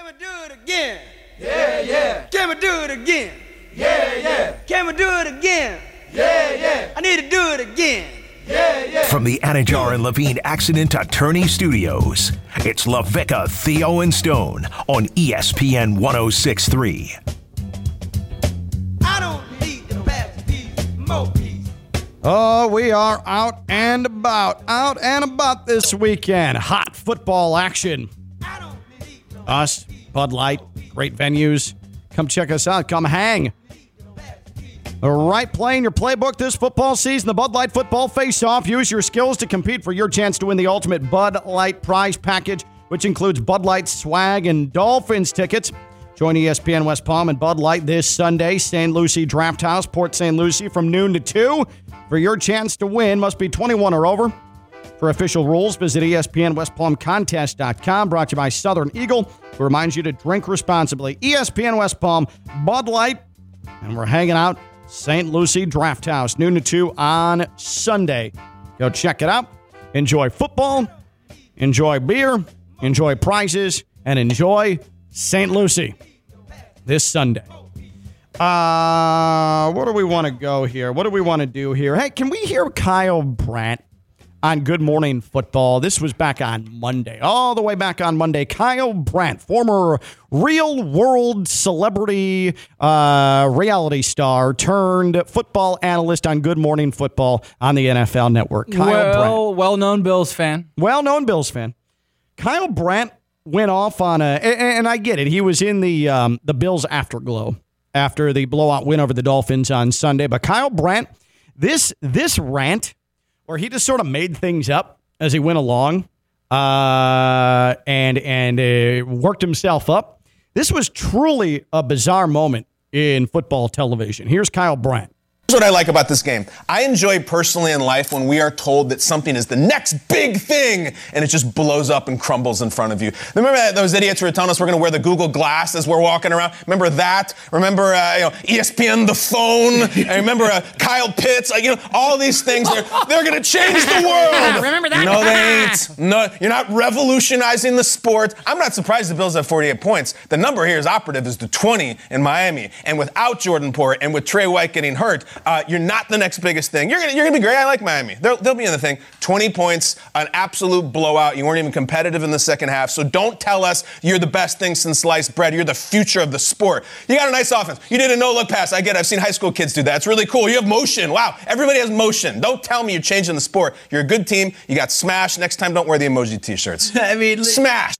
Can we do it again? Yeah, yeah, Can we do it again? yeah, yeah, Can we do it again? yeah, yeah, I need to do it again. yeah, yeah. From the Anidjar and Levine Accident Attorney Studios, it's LaVicka, Theo, and Stone on ESPN 1063. I don't need the past piece, more piece. Oh, we are out and about, out and about this weekend. Hot football action. I Bud Light, great venues. Come check us out. Come hang. All right, playing your playbook this football season, the Bud Light Football Face Off. Use your skills to compete for your chance to win the ultimate Bud Light prize package, which includes Bud Light swag and Dolphins tickets. Join ESPN West Palm and Bud Light this Sunday, St. Lucie Draft House, Port St. Lucie, from noon to 2. For your chance to win, must be 21 or over. For official rules, visit ESPNWestPalmContest.com. Brought to you by Southern Eagle, who reminds you to drink responsibly. ESPN West Palm, Bud Light, and we're hanging out St. Lucie Draft House, noon to 2 on Sunday. Go check it out. Enjoy football, enjoy beer, enjoy prizes, and enjoy St. Lucie this Sunday. Uh, where do we want to go here? What do we want to do here? Hey, can we hear Kyle Brandt on Good Morning Football? This was back on Monday, all the way back on Monday. Kyle Brandt, former real world celebrity uh, reality star turned football analyst on Good Morning Football on the NFL Network. Kyle Brandt. well, well-known Bills fan. Well known Bills fan. Kyle Brandt went off on a, and, and I get it. He was in the um, the Bills afterglow after the blowout win over the Dolphins on Sunday. But Kyle Brandt, this this rant where he just sort of made things up as he went along, uh, and and uh, worked himself up. This was truly a bizarre moment in football television. Here's Kyle Brandt. Here's what I like about this game. I enjoy personally in life when we are told that something is the next big thing and it just blows up and crumbles in front of you. Remember that, those idiots who were telling us we're going to wear the Google Glass as we're walking around? Remember that? Remember uh, you know, ESPN the phone? I remember uh, Kyle Pitts? Like, you know, all these things, they're, they're going to change the world. Remember that? No, they ain't. No, you're not revolutionizing the sport. I'm not surprised the Bills have 48 points. The number here is operative is the 20 in Miami. And without Jordan Poyer and with Trey White getting hurt, uh, you're not the next biggest thing. You're gonna, you're gonna be great. I like Miami. They'll, they'll be in the thing. 20 points, an absolute blowout. You weren't even competitive in the second half. So don't tell us you're the best thing since sliced bread. You're the future of the sport. You got a nice offense. You did a no look pass. I get it. I've seen high school kids do that. It's really cool. You have motion. Wow. Everybody has motion. Don't tell me you're changing the sport. You're a good team. You got smashed. Next time, don't wear the emoji t shirts. I mean, Smash.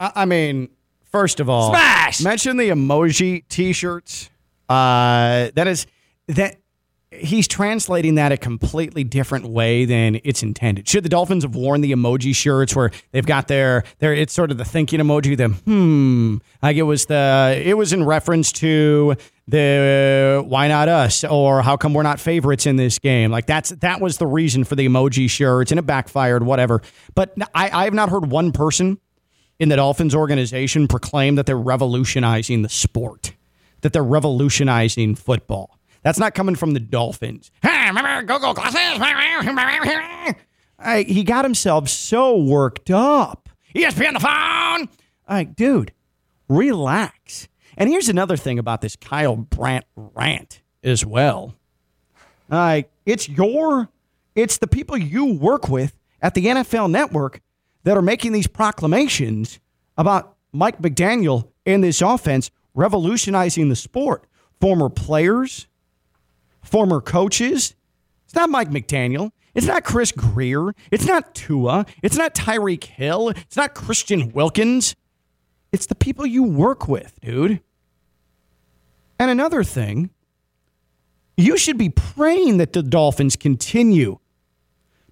I I mean, first of all, Smash! mention the emoji T-shirts. Uh, that is that he's translating that a completely different way than it's intended. Should the Dolphins have worn the emoji shirts where they've got their their it's sort of the thinking emoji, the hmm, like it was the it was in reference to the why not us or how come we're not favorites in this game like that's that was the reason for the emoji shirts and it backfired whatever but I, I have not heard one person in the Dolphins organization proclaim that they're revolutionizing the sport, that they're revolutionizing football. That's not coming from the Dolphins. Hey, remember Google Glasses? He got himself so worked up. ESPN the phone. Like, dude, relax. And here's another thing about this Kyle Brandt rant as well. Like, it's your, it's the people you work with at the NFL Network that are making these proclamations about Mike McDaniel and this offense revolutionizing the sport. Former players, former coaches. It's not Mike McDaniel. It's not Chris Grier. It's not Tua. It's not Tyreek Hill. It's not Christian Wilkins. It's the people you work with, dude. And another thing, you should be praying that the Dolphins continue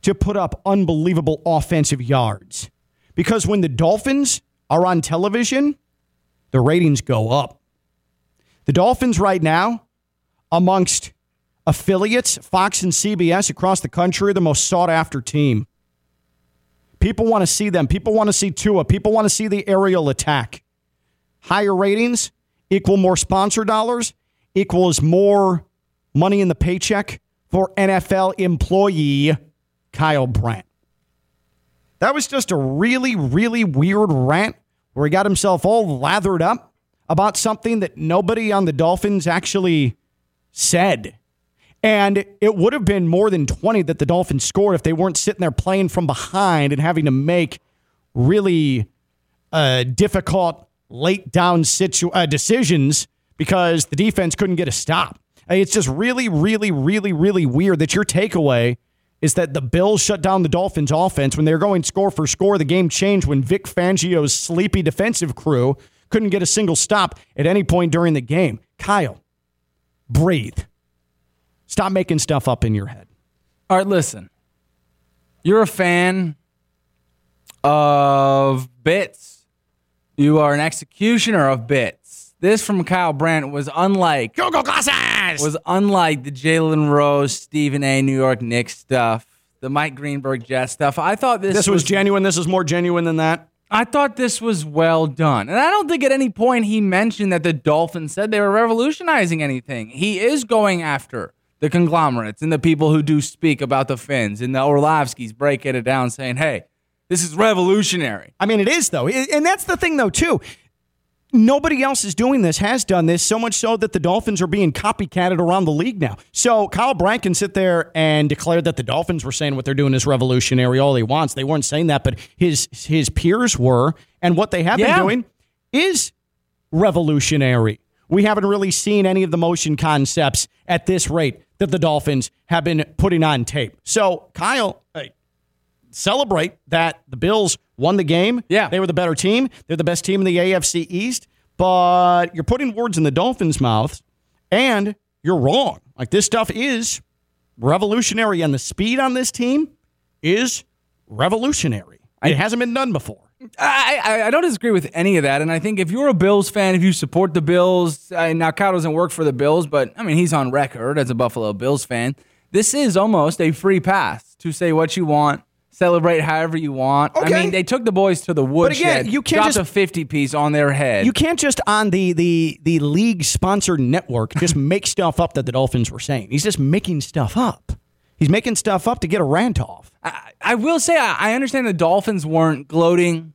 to put up unbelievable offensive yards. Because when the Dolphins are on television, the ratings go up. The Dolphins, right now, amongst affiliates, Fox and CBS across the country, the most sought after team. People want to see them. People want to see Tua. People want to see the aerial attack. Higher ratings equal more sponsor dollars, equals more money in the paycheck for NFL employee Kyle Brandt. That was just a really, really weird rant where he got himself all lathered up about something that nobody on the Dolphins actually said. And it would have been more than 20 that the Dolphins scored if they weren't sitting there playing from behind and having to make really uh, difficult late down situ- uh, decisions because the defense couldn't get a stop. It's just really, really, really, really weird that your takeaway is that the Bills shut down the Dolphins offense when they were going score for score. The game changed when Vic Fangio's sleepy defensive crew couldn't get a single stop at any point during the game. Kyle, breathe. Stop making stuff up in your head. All right, listen. You're a fan of bits. You are an executioner of bits. This from Kyle Brandt was unlike Go go glasses! was unlike the Jalen Rose, Stephen A. New York Knicks stuff, the Mike Greenberg Jets stuff. I thought this, This was genuine. This is more genuine than that. I thought this was well done. And I don't think at any point he mentioned that the Dolphins said they were revolutionizing anything. He is going after the conglomerates and the people who do speak about the Finns and the Orlovskis breaking it down saying, hey, this is revolutionary. I mean, it is though, and that's the thing though too. Nobody else is doing this, has done this, so much so that the Dolphins are being copycatted around the league now. So Kyle Bryant can sit there and declare that the Dolphins were saying what they're doing is revolutionary all he wants. They weren't saying that, but his his peers were, and what they have Yeah. been doing is revolutionary. We haven't really seen any of the motion concepts at this rate that the Dolphins have been putting on tape. So, Kyle, celebrate that the Bills won the game. Yeah. They were the better team. They're the best team in the AFC East. But you're putting words in the Dolphins' mouths, and you're wrong. Like this stuff is revolutionary, and the speed on this team is revolutionary. It hasn't been done before. I, I, I don't disagree with any of that. And I think if you're a Bills fan, if you support the Bills, uh, now Kyle doesn't work for the Bills, but I mean, he's on record as a Buffalo Bills fan. This is almost a free pass to say what you want, celebrate however you want. I mean, they took the boys to the woodshed, But again, you can't just- a 50 piece on their head. You can't just on the the the league sponsored network just make stuff up that the Dolphins were saying. He's just making stuff up. He's making stuff up to get a rant off. I, I will say I, I understand the Dolphins weren't gloating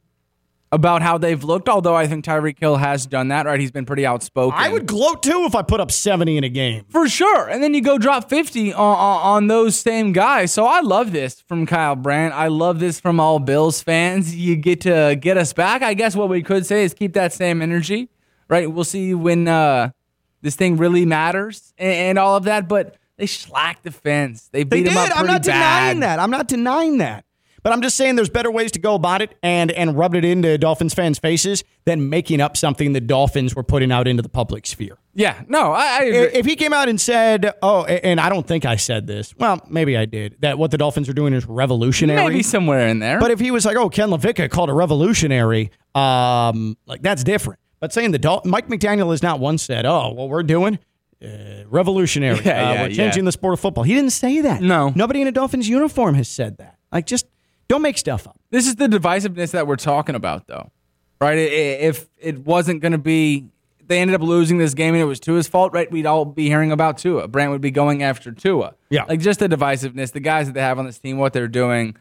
about how they've looked, although I think Tyreek Hill has done that, right? He's been pretty outspoken. I would gloat too if I put up 70 in a game. For sure. And then you go drop 50 on, on, on those same guys. So I love this from Kyle Brandt. I love this from all Bills fans. You get to get us back. I guess what we could say is keep that same energy, right? We'll see when uh, this thing really matters and, and all of that. But they slacked the fence. They They beat did. them up pretty I'm not denying bad. that. I'm not denying that. But I'm just saying there's better ways to go about it and and rub it into Dolphins fans' faces than making up something the Dolphins were putting out into the public sphere. Yeah, no, I, I agree. If he came out and said, "Oh," and I don't think I said this. Well, maybe I did. That what the Dolphins are doing is revolutionary. Maybe somewhere in there. But if he was like, "Oh, Ken LaVicka called a revolutionary," um, like that's different. But saying the Dol- Mike McDaniel has not once said, "Oh, what we're doing." Uh, revolutionary. Yeah, Uh, yeah, we're changing yeah. the sport of football. He didn't say that. No. Nobody in a Dolphins uniform has said that. Like, just don't make stuff up. This is the divisiveness that we're talking about, though, right? If it wasn't going to be, they ended up losing this game and it was Tua's fault, right? We'd all be hearing about Tua. Brandt would be going after Tua. Yeah. Like just the divisiveness, the guys that they have on this team, what they're doing,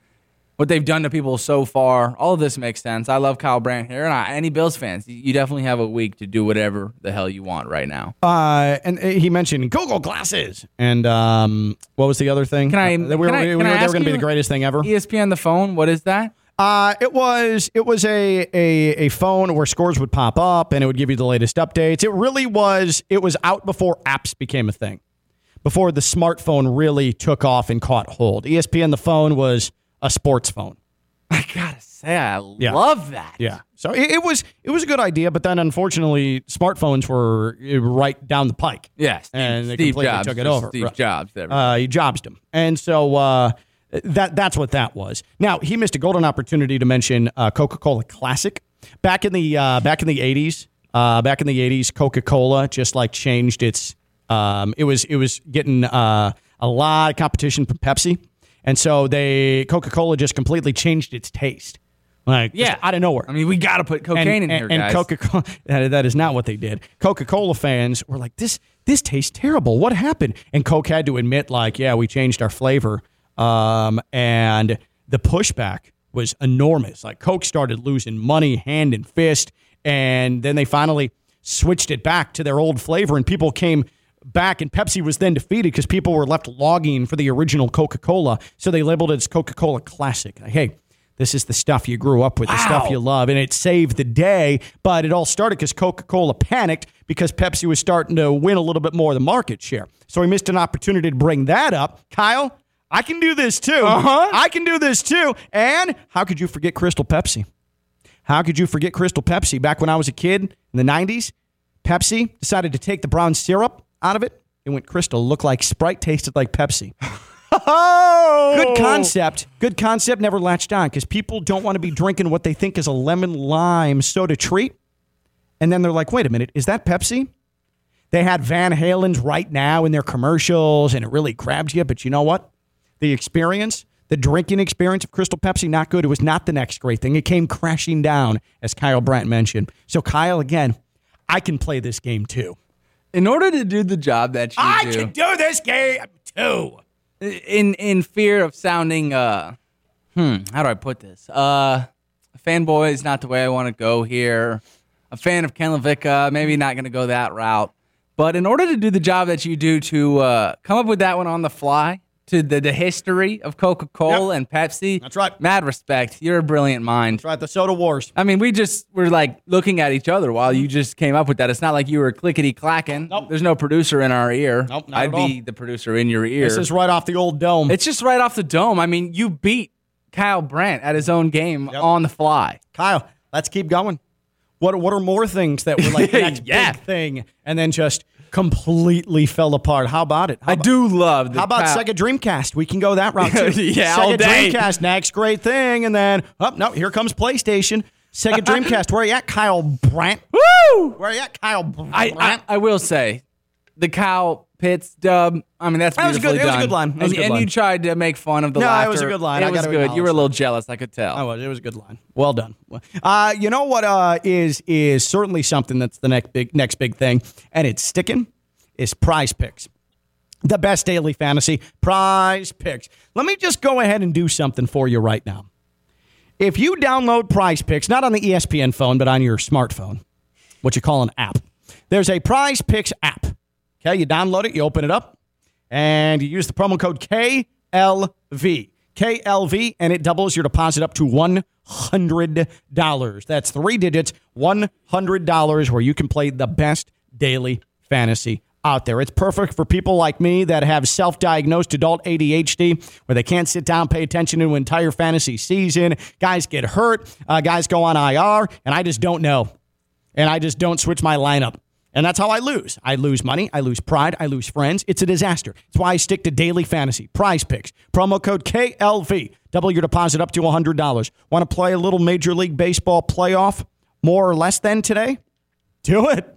what they've done to people so far. All of this makes sense. I love Kyle Brandt here. And I, any Bills fans, you- definitely have a week to do whatever the hell you want right now. Uh, and uh, he mentioned Google glasses. And um, what was the other thing? Can I- Uh, that we were, I- we were- they were going to be the greatest thing ever. ESPN the phone, what is that? Uh, it was it was a, a a phone where scores would pop up and it would give you the latest updates. It really was it was out before apps became a thing. Before the smartphone really took off and caught hold. ESPN the phone was a sports phone. I gotta say, I Yeah. love that. Yeah. So it, it was it was a good idea, but then unfortunately smartphones were uh, right down the pike. Yeah, and they Steve completely Jobs. took it over. Steve Right. Jobs. Uh, he jobs him, and so uh, that that's what that was. Now he missed a golden opportunity to mention uh, Coca Cola Classic back in the uh, back in the eighties. Uh, back in the eighties, Coca Cola just like changed its. Um, it was it was getting uh, a lot of competition from Pepsi, and so they Coca Cola just completely changed its taste, like Yeah. out of nowhere. I mean, we got to put cocaine in here, guys. and. Coca Cola that, that is not what they did. Coca Cola fans were like, "This this tastes terrible. What happened?" And Coke had to admit, like, "Yeah, we changed our flavor." Um, and the pushback was enormous. Like Coke started losing money hand and fist. and then they finally switched it back to their old flavor, and people came back, and Pepsi was then defeated because people were left logging for the original Coca Cola, so they labeled it as Coca Cola Classic. Hey. This is the stuff you grew up with, the stuff you love, and it saved the day. But it all started because Coca Cola panicked because Pepsi was starting to win a little bit more of the market share. So he missed an opportunity to bring that up. Kyle, I can do this too. Uh-huh. I can do this too. And how could you forget Crystal Pepsi? How could you forget Crystal Pepsi? Back when I was a kid in the 90s, Pepsi decided to take the brown syrup out of it. It went crystal, looked like Sprite, tasted like Pepsi. Good concept. Good concept. Never latched on because people don't want to be drinking what they think is a lemon lime soda treat. And then they're like, wait a minute, is that Pepsi? They had Van Halen's right now in their commercials and it really grabs you. But you know what? The experience, the drinking experience of Crystal Pepsi, not good. It was not the next great thing. It came crashing down, as Kyle Brandt mentioned. So, Kyle, again, I can play this game too. In order to do the job that you I do, can do this game too. in in fear of sounding uh hmm how do i put this? Uh fanboy is not the way i want to go here. A fan of ken LaVicka, maybe not going to go that route. But in order to do the job that you do to uh come up with that one on the fly to the, the history of coca-cola Yep. and pepsi That's right. mad respect you're a brilliant mind That's right, the soda wars. I mean, we just were like looking at each other while you mm-hmm. just came up with that. It's not like you were clickety clacking. Nope. There's no producer in our ear. Nope, not I'd be the producer in your ear. This is right off the old dome. It's just right off the dome. I mean, you beat Kyle Brandt at his own game on the fly. Kyle, let's keep going. What what are more things that were like the next Yeah. big thing and then just completely fell apart? How about it? How I about, do love the How about Kyle- Sega Dreamcast? We can go that route too. Yeah, Sega all day. Dreamcast, next great thing, and then oh no, here comes PlayStation. Sega Dreamcast. Where are you at, Kyle Brandt? Woo! Where are you at, Kyle Brandt? I, I I will say, the Kyle Pitts dub. I mean, that's That was good- it was a good line. That was a and, good and line. you tried to make fun of the No, it was a good line. It I was good. You were a little jealous. I could tell. I was. It was a good line. Well done. Uh, you know what uh, is is certainly something that's the next big next big thing, and it's sticking. Is Prize Picks, the best daily fantasy Prize Picks. Let me just go ahead and do something for you right now. If you download Prize Picks, not on the ESPN phone, but on your smartphone, what you call an app, there's a Prize Picks app. Okay, you download it, you open it up, and you use the promo code KLV. KLV, and it doubles your deposit up to $100. That's three digits, $100, where you can play the best daily fantasy out there. It's perfect for people like me that have self diagnosed adult ADHD, where they can't sit down, pay attention to an entire fantasy season. Guys get hurt, uh, guys go on IR, and I just don't know and I just don't switch my lineup. And that's how I lose. I lose money, I lose pride, I lose friends. It's a disaster. That's why I stick to daily fantasy, prize picks. Promo code KLV. Double your deposit up to $100. Want to play a little Major League Baseball playoff more or less than today? Do it.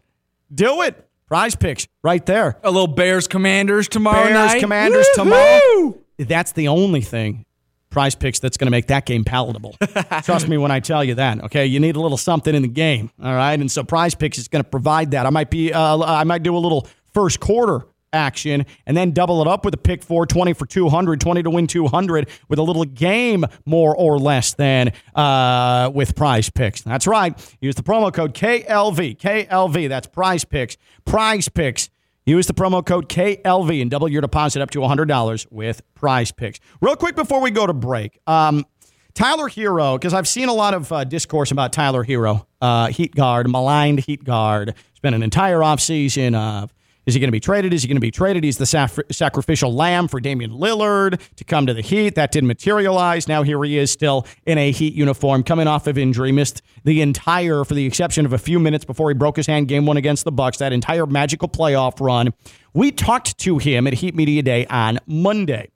Do it. Prize picks right there. A little Bears Commanders tomorrow Bears night. Commanders Woo-hoo! tomorrow. That's the only thing, prize picks, that's going to make that game palatable. Trust me when I tell you that. Okay, you need a little something in the game. All right, and so prize picks is going to provide that. I might be, uh, I might do a little first quarter action and then double it up with a pick four, 20 for 200, 20 to win 200 with a little game more or less than uh, with prize picks. That's right. Use the promo code KLV. KLV. That's prize picks. Prize picks. Use the promo code KLV and double your deposit up to $100 with prize picks. Real quick before we go to break, um, Tyler Herro, because I've seen a lot of uh, discourse about Tyler Herro, uh, heat guard, maligned heat guard. It's been an entire offseason of is he going to be traded? Is he going to be traded? He's the saf- sacrificial lamb for Damian Lillard to come to the Heat. That didn't materialize. Now here he is still in a Heat uniform, coming off of injury, missed the entire, for the exception of a few minutes before he broke his hand game one against the Bucks, that entire magical playoff run. We talked to him at Heat Media Day on Monday.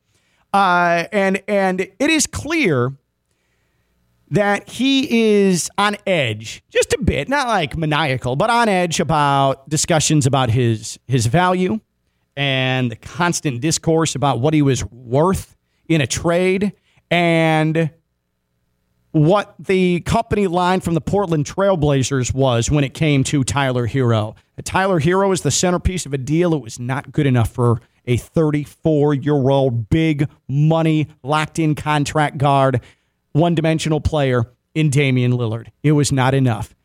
Uh, and and it is clear that he is on edge just a bit, not like maniacal, but on edge about discussions about his his value and the constant discourse about what he was worth in a trade and what the company line from the Portland Trailblazers was when it came to Tyler Herro. Tyler Herro is the centerpiece of a deal. It was not good enough for a 34 year old big money locked in contract guard, one dimensional player in Damian Lillard. It was not enough.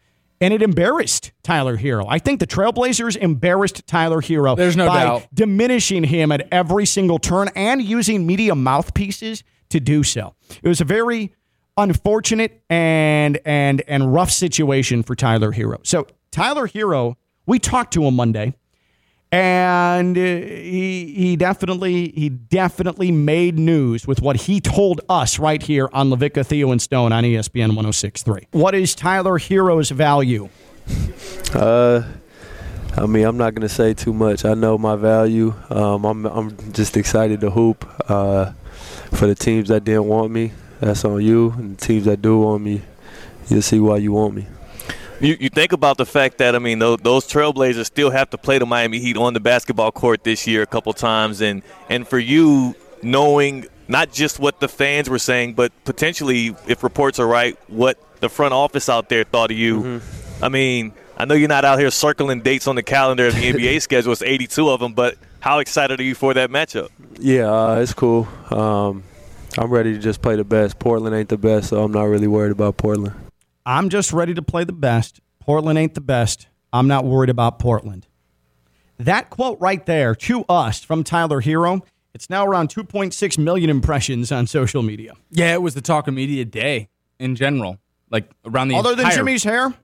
And it embarrassed Tyler Herro. I think the Trailblazers embarrassed Tyler Herro There's no by doubt. diminishing him at every single turn and using media mouthpieces to do so. It was a very unfortunate and and and rough situation for Tyler Herro. So Tyler Herro, we talked to him Monday, and uh, he he definitely he definitely made news with what he told us right here on LaVicka Theo and Stone on ESPN 106.3. What is Tyler Herro's value? Uh, I mean, I'm not gonna say too much. I know my value. Um, I'm I'm just excited to hoop. Uh, for the teams that didn't want me, that's on you. And the teams that do want me, you'll see why you want me. You, you think about the fact that I mean those, those Trailblazers still have to play the Miami Heat on the basketball court this year a couple times, and and for you knowing not just what the fans were saying, but potentially, if reports are right, what the front office out there thought of you. I mean, I know you're not out here circling dates on the calendar of the NBA schedule. It's 82 of them, but how excited are you for that matchup? Yeah, uh, it's cool. Um, I'm ready to just play the best. Portland ain't the best, so I'm not really worried about Portland. I'm just ready to play the best. Portland ain't the best. I'm not worried about Portland. That quote right there to us from Tyler Herro, it's now around 2.6 million impressions on social media. Yeah, it was the talk of media day in general, like around the Other than Jimmy's hair,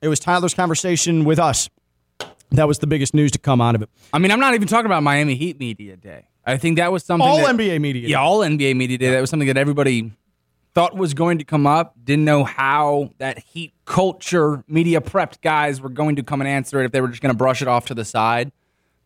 it was Tyler's conversation with us. That was the biggest news to come out of it. I mean, I'm not even talking about Miami Heat media day. I think that was something All that- NBA media. Yeah, all NBA media day. That was something that everybody thought was going to come up. Didn't know how that Heat culture media prepped guys were going to come and answer it if they were just going to brush it off to the side.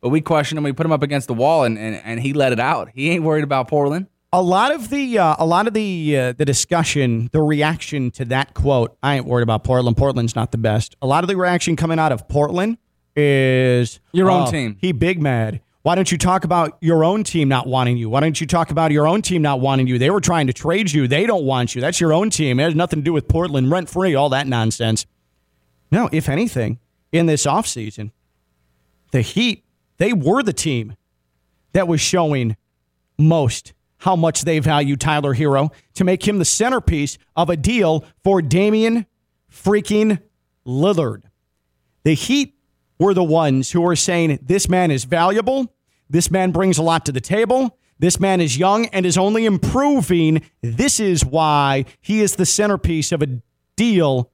But we questioned him. We put him up against the wall, and, and, and he let it out. He ain't worried about Portland. a lot of the uh, a lot of the uh, the discussion, the reaction to that quote, I ain't worried about Portland. Portland's not the best. A lot of the reaction coming out of Portland is Your own "Oh, team." He big mad. Why don't you talk about your own team not wanting you? Why don't you talk about your own team not wanting you? They were trying to trade you. They don't want you. That's your own team. It has nothing to do with Portland, rent free, all that nonsense. No, if anything, in this offseason, the Heat, they were the team that was showing most how much they value Tyler Herro to make him the centerpiece of a deal for Damian freaking Lillard. The Heat were the ones who were saying this man is valuable, this man brings a lot to the table, this man is young and is only improving. This is why he is the centerpiece of a deal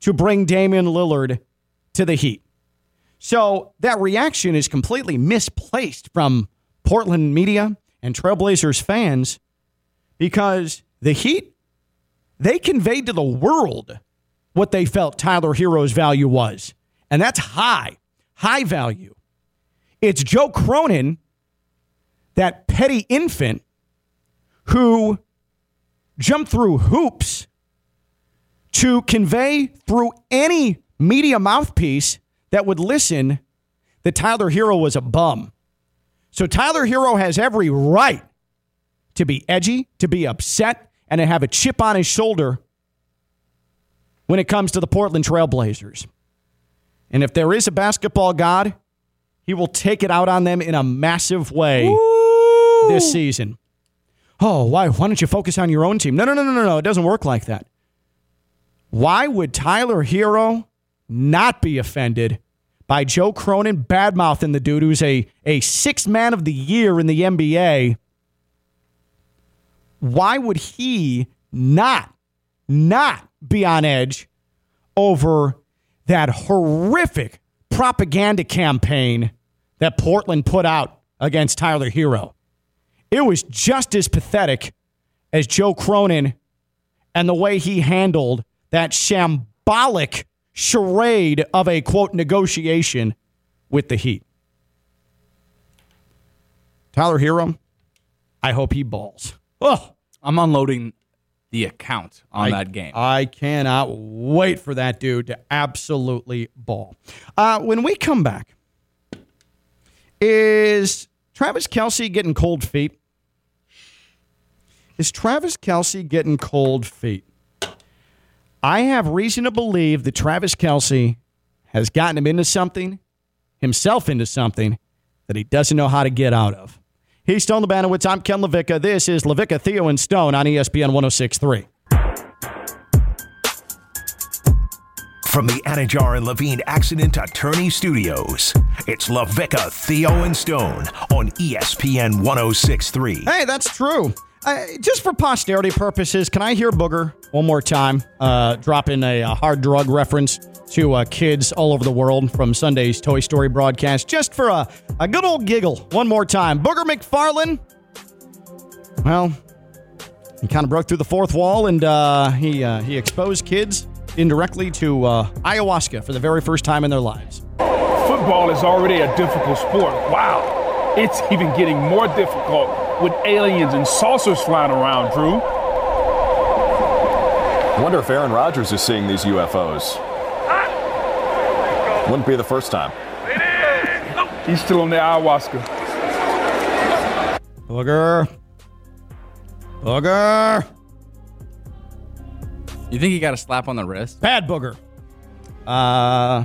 to bring Damian Lillard to the Heat. So that reaction is completely misplaced from Portland media and Trailblazers fans because the Heat, they conveyed to the world what they felt Tyler Herro's value was. And that's high, high value. It's Joe Cronin, that petty infant who jumped through hoops to convey through any media mouthpiece that would listen that Tyler Herro was a bum. So Tyler Herro has every right to be edgy, to be upset, and to have a chip on his shoulder when it comes to the Portland Trailblazers. And if there is a basketball god, he will take it out on them in a massive way this season. Oh, why? Why don't you focus on your own team? No, no, no, no, no, no. It doesn't work like that. Why would Tyler Herro not be offended by Joe Cronin badmouthing the dude who's a, a sixth man of the year in the NBA? Why would he not, not be on edge over that horrific propaganda campaign that Portland put out against Tyler Herro? It was just as pathetic as Joe Cronin and the way he handled that shambolic charade of a quote negotiation with the Heat. Tyler Herro, I hope he balls. Oh, I'm unloading the account on I- that game. I cannot wait for that dude to absolutely ball. Uh, when we come back, is Travis Kelce getting cold feet? Is Travis Kelce getting cold feet? I have reason to believe that Travis Kelce has gotten him into something, himself into something that he doesn't know how to get out of. He's Stone Labanowitz. I'm Ken LaVicka. This is LaVicka, Theo, and Stone on ESPN 1063. From the Anidjar and Levine Accident Attorney Studios, it's LaVicka, Theo, and Stone on ESPN 1063. Hey, that's true. Uh, just for posterity purposes, can I hear Booger one more time uh, drop in a, uh hard drug reference to uh, kids all over the world from Sunday's Toy Story broadcast? Just for a, a good old giggle. One more time. Booger McFarland. Well, he kind of broke through the fourth wall and uh, he, uh, he exposed kids indirectly to uh, ayahuasca for the very first time in their lives. Football is already a difficult sport. Wow. It's even getting more difficult with aliens and saucers flying around, Drew. I wonder if Aaron Rodgers is seeing these UFOs. Wouldn't be the first time. He's still on the ayahuasca. Booger. Booger. You think he got a slap on the wrist? Bad booger. Uh,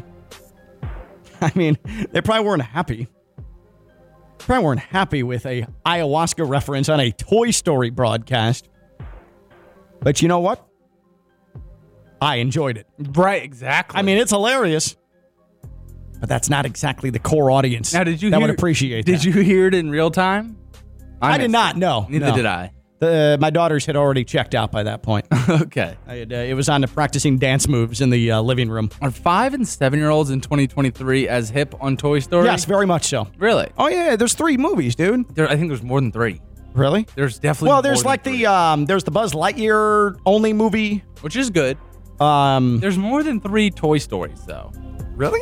I mean, they probably weren't happy. Probably weren't happy with a ayahuasca reference on a Toy Story broadcast. But you know what? I enjoyed it. Right, exactly. I mean, it's hilarious. But that's not exactly the core audience now did you that hear, would appreciate Did that. you hear it in real time? I, did not. it. No, Neither no. did I. The, my daughters had already checked out by that point. okay. I had, uh, it was on to practicing dance moves in the uh, living room. Are five and seven year olds in 2023 as hip on Toy Story? Yes, very much so. Really? Oh yeah, there's three movies, dude. There, I think there's more than three. Really? There's definitely Well, more there's than like three, the um, there's the Buzz Lightyear only movie. which is good. Um, There's more than three Toy Stories though. really?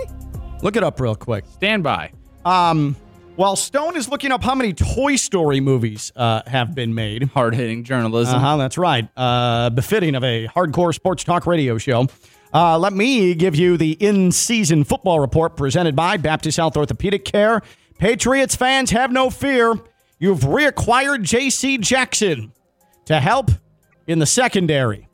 Look it up real quick. Stand by. Um, while Stone is looking up how many Toy Story movies uh, have been made. Hard hitting journalism. Uh huh. That's right. Uh, befitting of a hardcore sports talk radio show. Uh, let me give you the in-season football report presented by Baptist Health Orthopedic Care. Patriots fans, have no fear. You've reacquired J.C. Jackson to help in the secondary.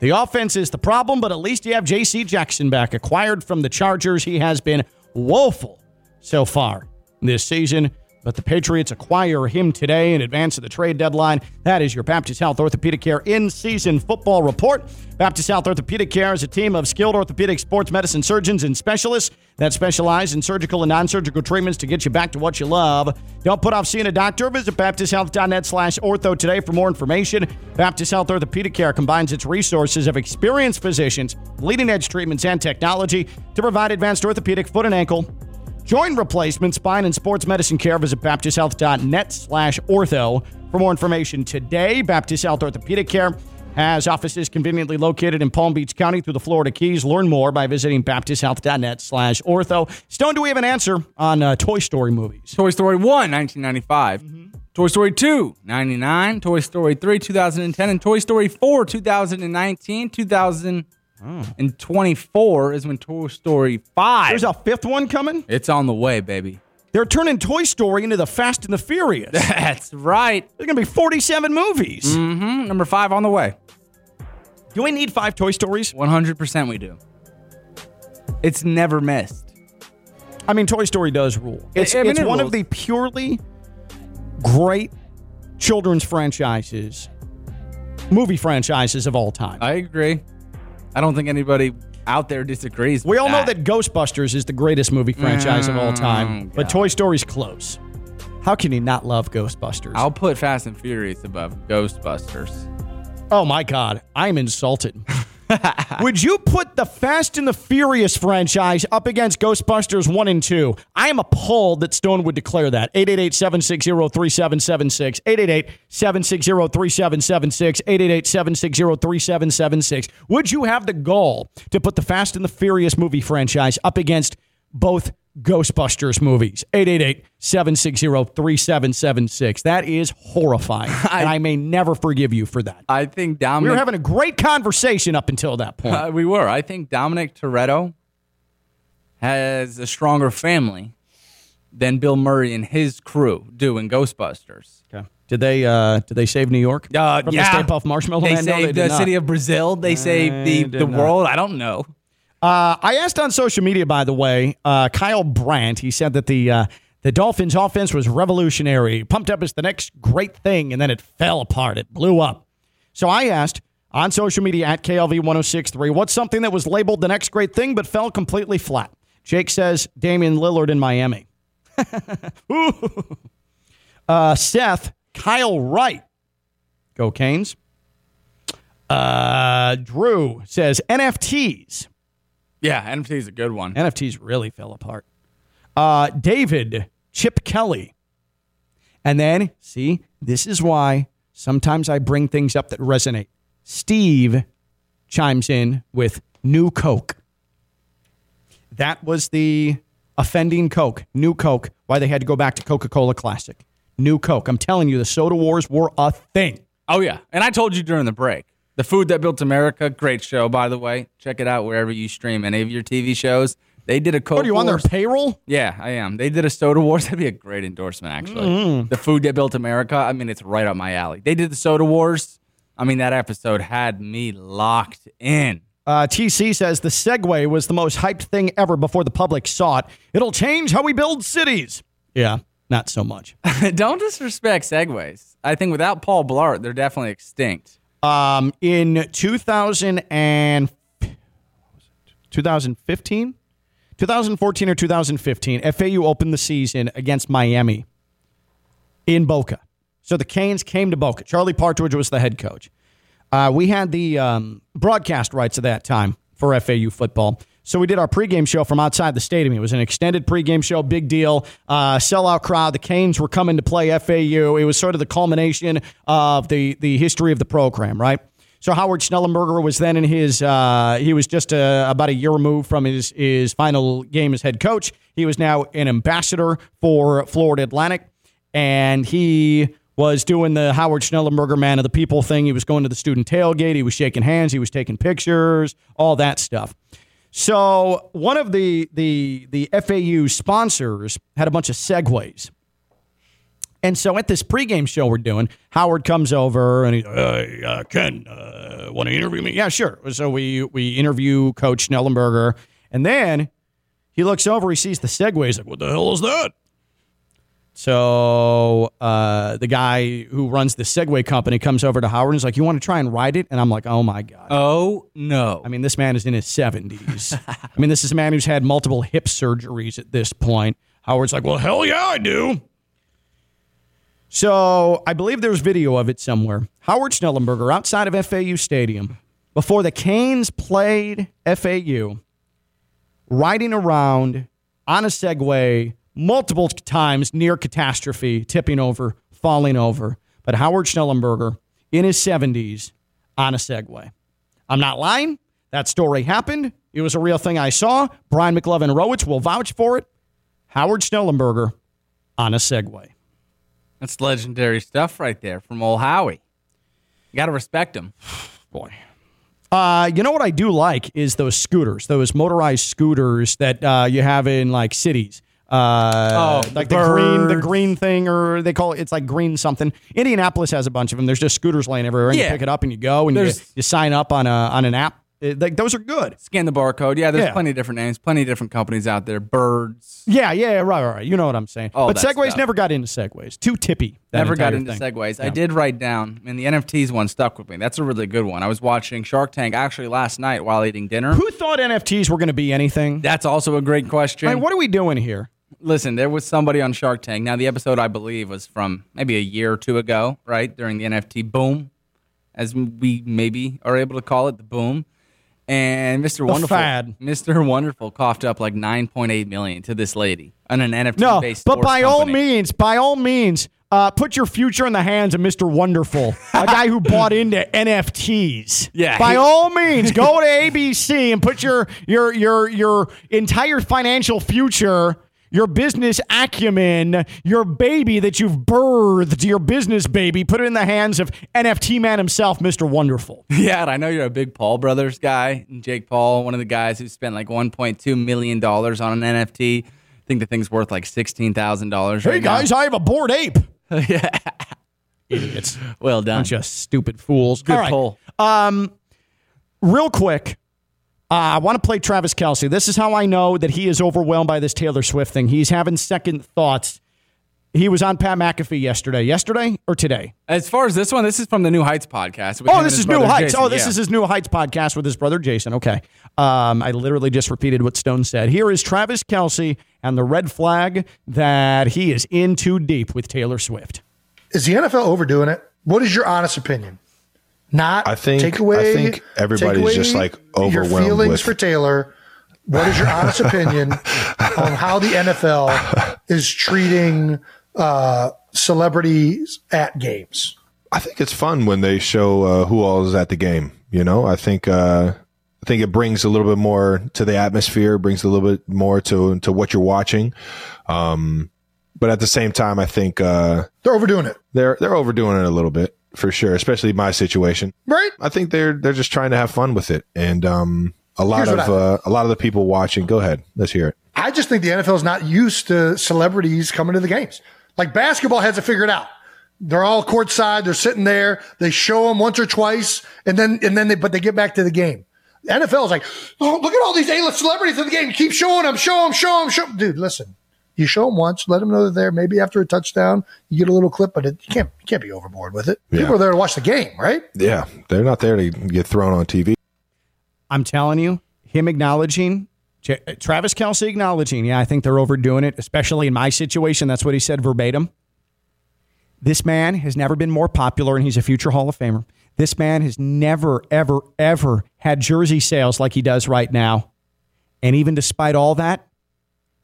The offense is the problem, but at least you have J.C. Jackson back, acquired from the Chargers. He has been woeful so far this season, but the Patriots acquire him today in advance of the trade deadline. That is your Baptist Health Orthopedic Care in season football report. Baptist Health Orthopedic Care is a team of skilled orthopedic sports medicine surgeons and specialists that specialize in surgical and non-surgical treatments to get you back to what you love. Don't put off seeing a doctor. Visit baptisthealth.net slash ortho today for more information. Baptist Health Orthopedic Care combines its resources of experienced physicians, leading edge treatments, and technology to provide advanced orthopedic foot and ankle, joint replacement, spine, and sports medicine care. Visit baptisthealth.net slash ortho for more information today. Baptist Health Orthopedic Care has offices conveniently located in Palm Beach County through the Florida Keys. Learn more by visiting baptisthealth.net slash ortho. Stone, do we have an answer on uh, Toy Story movies? Toy Story 1, 1995. Toy Story 2, 99. Toy Story 3, 2010. And Toy Story 4, 2019. 2024 is when Toy Story 5. There's a fifth one coming? it's on the way, baby. They're turning Toy Story into the Fast and the Furious. That's right. There's going to be 47 movies. Mm, number 5 on the way. Do we need five Toy Stories? 100% we do. It's never missed. I mean, Toy Story does rule. It's, I mean, it's it one rules. of the purely great children's franchises, movie franchises of all time. I agree. I don't think anybody out there disagrees. we all know that Ghostbusters is the greatest movie franchise of all time, Mm, but God. Toy Story's close. How can you not love Ghostbusters? I'll put Fast and Furious above Ghostbusters. oh my God, I'm insulted. Would you put the Fast and the Furious franchise up against Ghostbusters 1 and 2? I am appalled that Stone would declare that. 888 760 3776. 888 760 3776. 888 760 3776. Would you have the gall to put the Fast and the Furious movie franchise up against both Ghostbusters movies? 888 760 3776. That is horrifying. and I may never forgive you for that. I think Dominic We were having a great conversation up until that point. Uh, we were. I think Dominic Toretto has a stronger family than Bill Murray and his crew do in Ghostbusters. Okay. Did they uh did they save New York Uh, from yeah. the Stay Puft Marshmallow They Man? No, saved the not. city of Brazil. They saved the, the not. world. I don't know. Uh, I asked on social media, by the way, uh, Kyle Brandt. He said that the uh, the Dolphins' offense was revolutionary, pumped up as the next great thing, and then it fell apart. It blew up. So I asked on social media at KLV1063. What's something that was labeled the next great thing but fell completely flat? Jake says Damian Lillard in Miami. Uh, Seth, Kyle Wright. Go Canes. Uh, Drew says NFTs. Yeah, NFT is a good one. NFTs really fell apart. Uh, David, Chip Kelly. And then, see, this is why sometimes I bring things up that resonate. Steve chimes in with New Coke. That was the offending Coke, New Coke, why they had to go back to Coca Cola Classic. New Coke. I'm telling you, the soda wars were a thing. Oh yeah, and I told you during the break. The Food That Built America, great show by the way. Check it out wherever you stream any of your TV shows. They did a Coke. What are you on their Wars. payroll? Yeah, I am. They did a Soda Wars. That'd be a great endorsement, actually. Mm. The Food That Built America. I mean, it's right up my alley. They did the Soda Wars. I mean, that episode had me locked in. Uh, TC says the Segway was the most hyped thing ever before the public saw it. It'll change how we build cities. Yeah, not so much. Don't disrespect Segways. I think without Paul Blart, they're definitely extinct. Um, in 2000 and 2015, 2014 or 2015, FAU opened the season against Miami in Boca. So the Canes came to Boca. Charlie Partridge was the head coach. Uh, we had the um, broadcast rights at that time for FAU football. So we did our pregame show from outside the stadium. It was an extended pregame show, big deal, uh, sellout crowd. The Canes were coming to play FAU. It was sort of the culmination of the the history of the program, right? So Howard Schnellenberger was then in his. Uh, he was just uh, about a year removed from his his final game as head coach. He was now an ambassador for Florida Atlantic, and he was doing the Howard Schnellenberger man of the people thing. He was going to the student tailgate. He was shaking hands. He was taking pictures. All that stuff. So one of the the the FAU sponsors had a bunch of segways. And so at this pregame show we're doing, Howard comes over and like, hey, uh, Ken, uh, want to interview me? Yeah, sure. So we we interview Coach Schnellenberger, and then he looks over, he sees the Segway. He's like, "What the hell is that?" So uh, the guy who runs the Segway company comes over to Howard and is like, "You want to try and ride it?" And I'm like, "Oh my god!" Oh no! I mean, this man is in his 70s. I mean, this is a man who's had multiple hip surgeries at this point. Howard's like, "Well, hell yeah, I do." So I believe there's video of it somewhere. Howard Schnellenberger outside of FAU Stadium before the Canes played FAU, riding around on a Segway multiple times near catastrophe, tipping over, falling over. But Howard Schnellenberger in his 70s on a Segway. I'm not lying. That story happened. It was a real thing I saw. Brian McLovin Rowitz will vouch for it. Howard Schnellenberger on a Segway. That's legendary stuff right there from old Howie. You got to respect him. Boy. Uh, you know what I do like is those scooters, those motorized scooters that uh, you have in like cities. Uh, Oh, like the the green, the green thing, or they call it. It's like green something. Indianapolis has a bunch of them. There's just scooters laying everywhere, and you pick it up and you go, and you, you sign up on a on an app. It- like those are good. Scan the barcode. Yeah, there's Yeah. plenty of different names, plenty of different companies out there. Birds. Yeah, yeah, right, right, right. You know what I'm saying. All but Segways stuff. never got into Segways. Too tippy. Never got into thing. Segways. I did write down, and the NFTs one stuck with me. That's a really good one. I was watching Shark Tank actually last night while eating dinner. Who thought NFTs were going to be anything? That's also a great question. I mean, what are we doing here? Listen, there was somebody on Shark Tank. Now, the episode I believe was from maybe a year or two ago, right during the NFT boom, as we maybe are able to call it, the boom. And Mr. Wonderful, fad. Mr. Wonderful coughed up like 9.8 million to this lady on an NFT No, based. but by all means, by all means, uh, put your future in the hands of Mr. Wonderful, a guy who bought into NFTs. Yeah, By he- all means, go to ABC and put your your your your entire financial future. Your business acumen, your baby that you've birthed, your business baby, put it in the hands of NFT man himself, Mr. Wonderful. Yeah, and I know you're a big Paul Brothers guy. Jake Paul, one of the guys who spent like 1.2 million dollars on an NFT. I think the thing's worth like sixteen thousand dollars. Hey guys, I have a bored ape. yeah, Idiots. well done. Bunch of stupid fools. Good All right. Um, real quick, uh, I want to play Travis Kelce. This is how I know that he is overwhelmed by this Taylor Swift thing. He's having second thoughts. He was on Pat McAfee yesterday. Yesterday or today? As far as this one, this is from the New Heights podcast. Oh, this is New Heights. Jason. Oh, this Yeah. is his New Heights podcast with his brother Jason. Okay. Um, I literally just repeated what Stone said. Here is Travis Kelce and the red flag that he is in too deep with Taylor Swift. Is the NFL overdoing it? What is your honest opinion? Not I think- take away. I think everybody's away just, like, overwhelmed your feelings with- for Taylor. What is your honest opinion on how the NFL is treating uh, celebrities at games? I think it's fun when they show uh, who all is at the game. You know, I think uh, I think it brings a little bit more to the atmosphere, brings a little bit more to to what you're watching. Um, but at the same time, I think uh, They're overdoing it, they're they're overdoing it a little bit for sure, especially my situation. right? I think they're they're just trying to have fun with it, and um, a lot Here's of uh, a lot of the people watching. Go ahead, let's hear it. I just think the NFL is not used to celebrities coming to the games. Like basketball has it figured out. They're all courtside. They're sitting there. They show them once or twice, and then and then they but they get back to the game. The NFL is like, oh, look at all these A-list celebrities in the game. Keep showing them, show them, show them, show 'em." Dude, listen. You show them once, let them know they're there. Maybe after a touchdown, you get a little clip, but it, you can't you can't be overboard with it. Yeah. People are there to watch the game, right? Yeah, they're not there to get thrown on TV. I'm telling you, him acknowledging, Travis Kelce acknowledging, yeah, I think they're overdoing it, especially in my situation. That's what he said verbatim. This man has never been more popular, and he's a future Hall of Famer. This man has never, ever, ever had jersey sales like he does right now. And even despite all that,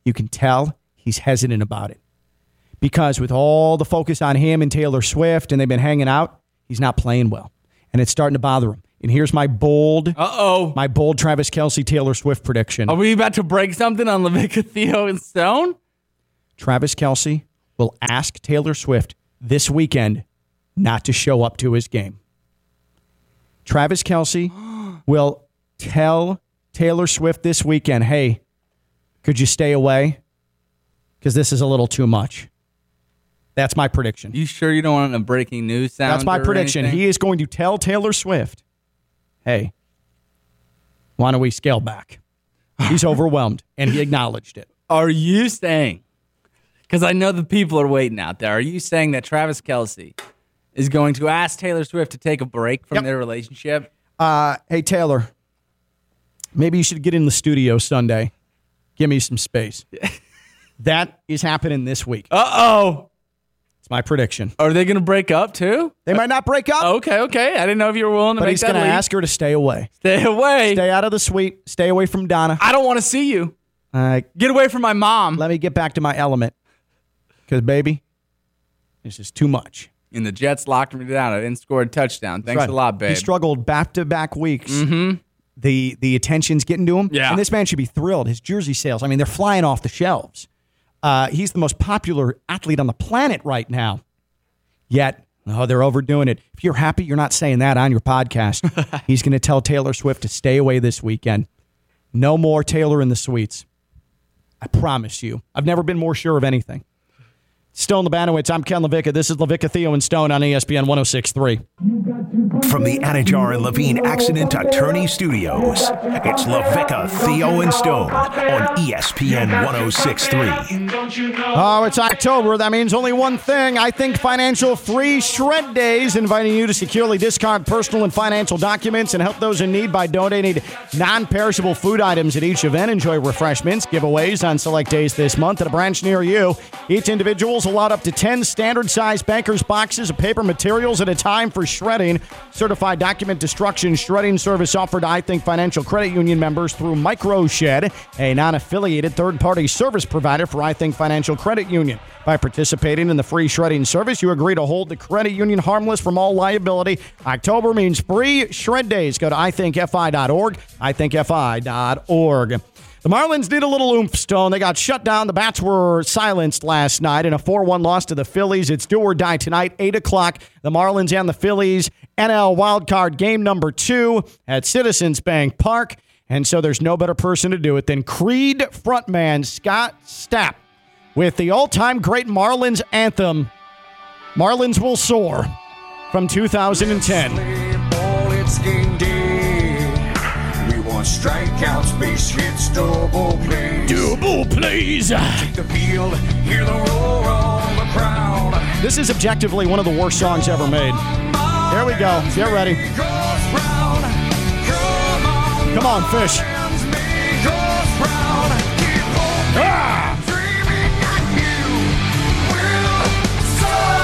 you can tell he's hesitant about it. Because with all the focus on him and Taylor Swift, and they've been hanging out, he's not playing well. And it's starting to bother him. And here's my bold, Uh oh. my bold Travis Kelce Taylor Swift prediction. Are we about to break something on LaVicka, Theo, and Stone? Travis Kelce will ask Taylor Swift this weekend not to show up to his game. Travis Kelce will tell Taylor Swift this weekend, hey, could you stay away? Because this is a little too much. That's my prediction. You sure you don't want a breaking news sound? That's my prediction. anything? He is going to tell Taylor Swift, hey, why don't we scale back? He's overwhelmed, and he acknowledged it. Are you saying? Because I know the people are waiting out there. Are you saying that Travis Kelce is going to ask Taylor Swift to take a break from Yep. their relationship? Uh, hey, Taylor, maybe you should get in the studio Sunday. Give me some space. that is happening this week. Uh oh. It's my prediction. Are they going to break up too? They might not break up, Okay, okay. I didn't know if you were willing to but make he's that He's going to ask her to stay away. Stay away. Stay out of the suite. Stay away from Donna. I don't want to see you. Uh, Get away from my mom. let me get back to my element. Because, baby, this is too much. And the Jets locked me down. I didn't score a touchdown. Thanks Right. a lot, babe. He struggled back to back weeks. Mm-hmm. The the attention's getting to him. Yeah. And this man should be thrilled. His jersey sales, I mean, they're flying off the shelves. Uh, he's the most popular athlete on the planet right now. Yet, oh, they're overdoing it. If you're happy, you're not saying that on your podcast. he's going to tell Taylor Swift to stay away this weekend. No more Taylor in the suites. I promise you. I've never been more sure of anything. Stone Labanowitz, I'm Ken LaVicka. This is LaVicka, Theo, and Stone on ESPN 1063. From the Anidjar and Levine Accident Attorney Studios, it's LaVicka, Theo, and Stone on ESPN 1063. Oh, it's October. That means only one thing. I think Financial Free Shred Days, inviting you to securely discard personal and financial documents and help those in need by donating non perishable food items at each event. Enjoy refreshments, giveaways on select days this month at a branch near you. Each individual is allowed up to 10 standard sized banker's boxes of paper materials at a time for shredding. Certified document destruction shredding service offered to I Think Financial Credit Union members through MicroShed, a non affiliated third party service provider for I Think Financial Credit Union. By participating in the free shredding service, you agree to hold the credit union harmless from all liability. October means free shred days. Go to ithinkfi.org, ithinkfi.org. The Marlins need a little oomph stone. They got shut down. The Bats were silenced last night in a 4 1 loss to the Phillies. It's do or die tonight, 8 o'clock. The Marlins and the Phillies. NL wildcard game number two at Citizens Bank Park. And so there's no better person to do it than Creed frontman Scott Stapp with the all time great Marlins anthem, Marlins Will Soar, from 2010. Strikeouts, base hits, double plays. Double plays. Take the field, hear the roar of the crowd. This is objectively one of the worst songs ever made. There we go. Get ready. Come on, fish. Ah!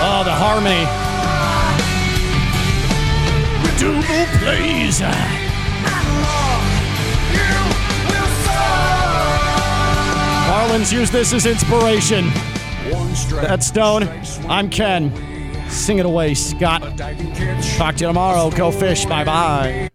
Oh, the harmony. Double plays. Marlins use this as inspiration. That's Stone. I'm Ken. Sing it away, Scott. Talk to you tomorrow. Go fish. Bye bye.